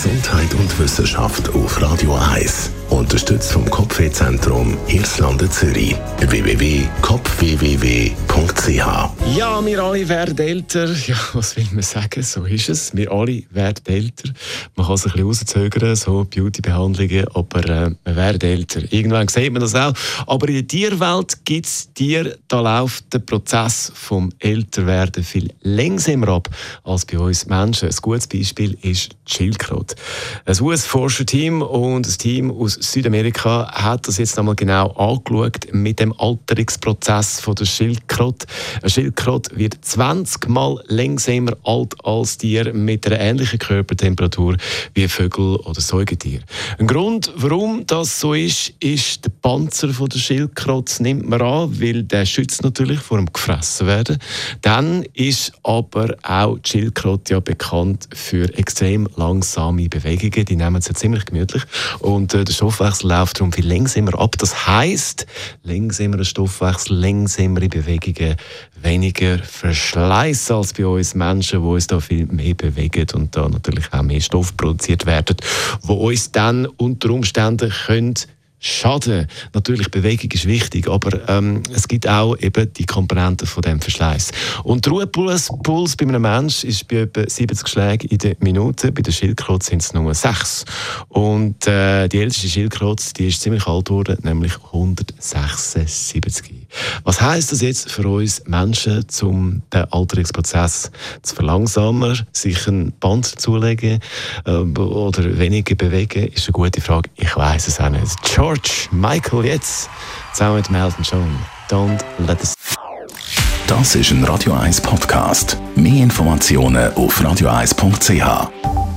Gesundheit und Wissenschaft auf Radio 1. Unterstützt vom Kopfwehzentrum Irlande Zürich. www.kopfwww.ch Ja, wir alle werden älter. Ja, was will man sagen? So ist es. Wir alle werden älter. Man kann sich ein bisschen rauszögern, so Beauty-Behandlungen, aber äh, man wird älter. Irgendwann sieht man das auch. Aber in der Tierwelt gibt es Tiere, da läuft der Prozess vom Älterwerden viel langsamer ab als bei uns Menschen. Ein gutes Beispiel ist die Schildkröte. Ein US-Forscherteam und ein Team aus Südamerika hat das jetzt einmal genau angeschaut mit dem Alterungsprozess von der Schildkröte. Eine Schildkröte wird 20 Mal langsamer alt als Tiere mit einer ähnlichen Körpertemperatur wie Vögel oder Säugetiere. Ein Grund, warum das so ist, ist der Panzer von der Schildkröte nimmt man an, weil der schützt natürlich vor dem gefressen werden. Dann ist aber auch die Schildkröte ja bekannt für extrem langsame Bewegungen. Die nehmen sie ziemlich gemütlich und äh, der Stoffwechsel läuft darum viel langsamer ab. Das heisst, langsamer Stoffwechsel, langsamere Bewegungen, weniger Verschleiß als bei uns Menschen, wo uns da viel mehr bewegen und da natürlich auch mehr Stoff produziert werden, wo uns dann unter Umständen können Schaden. Natürlich, Bewegung ist wichtig, aber ähm, es gibt auch eben die Komponenten von dem Verschleiß. Und der Ruhepuls Puls bei einem Menschen ist bei etwa 70 Schlägen in der Minute. Bei der Schildkröte sind es nur 6. Und äh, die älteste Schildkröte, die ist ziemlich alt geworden, nämlich 176. Was heißt das jetzt für uns Menschen, um den Alterungsprozess zu verlangsamen, sich ein Band zulegen äh, oder weniger bewegen? Ist eine gute Frage. Ich weiß es auch nicht. George Michael jetzt zusammen mit Melton John. Don't let us. Das ist ein Radio 1 Podcast. Mehr Informationen auf radio1.ch.